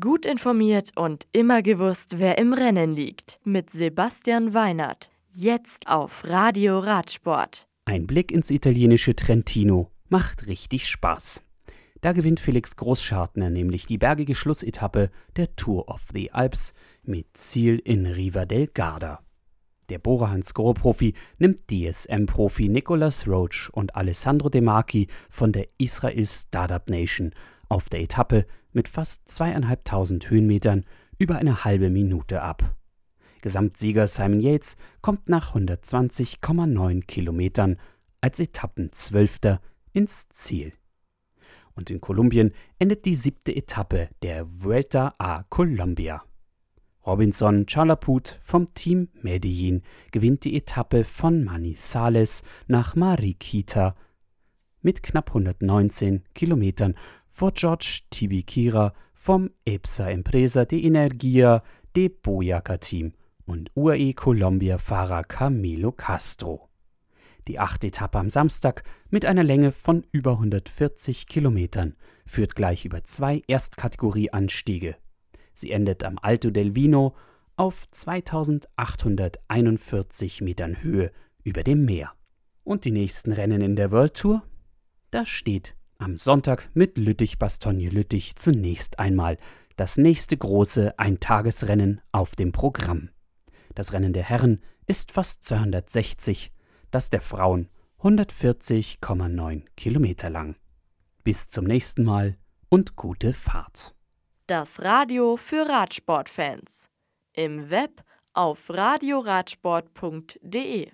Gut informiert und immer gewusst, wer im Rennen liegt. Mit Sebastian Weinert. Jetzt auf Radio Radsport. Ein Blick ins italienische Trentino macht richtig Spaß. Da gewinnt Felix Großschartner nämlich die bergige Schlussetappe der Tour of the Alps mit Ziel in Riva del Garda. Der Borahans Gro-Profi nimmt DSM-Profi Nicolas Roach und Alessandro De Marchi von der Israel Startup Nation auf der Etappe mit fast zweieinhalbtausend Höhenmetern über eine halbe Minute ab. Gesamtsieger Simon Yates kommt nach 120,9 Kilometern als Etappenzwölfter ins Ziel. Und in Kolumbien endet die siebte Etappe der Vuelta a Colombia. Robinson Chalaput vom Team Medellin gewinnt die Etappe von Manizales nach Mariquita mit knapp 119 Kilometern vor George Tibikira vom EPSA Empresa de Energia de Boyaca Team und UAE Colombia-Fahrer Camilo Castro. Die achte Etappe am Samstag mit einer Länge von über 140 Kilometern führt gleich über zwei Erstkategorie-Anstiege. Sie endet am Alto del Vino auf 2841 Metern Höhe über dem Meer. Und die nächsten Rennen in der World Tour da steht am Sonntag mit Lüttich-Bastogne-Lüttich zunächst einmal das nächste große Eintagesrennen auf dem Programm. Das Rennen der Herren ist fast 260, das der Frauen 140,9 Kilometer lang. Bis zum nächsten Mal und gute Fahrt. Das Radio für Radsportfans. Im Web auf radioradsport.de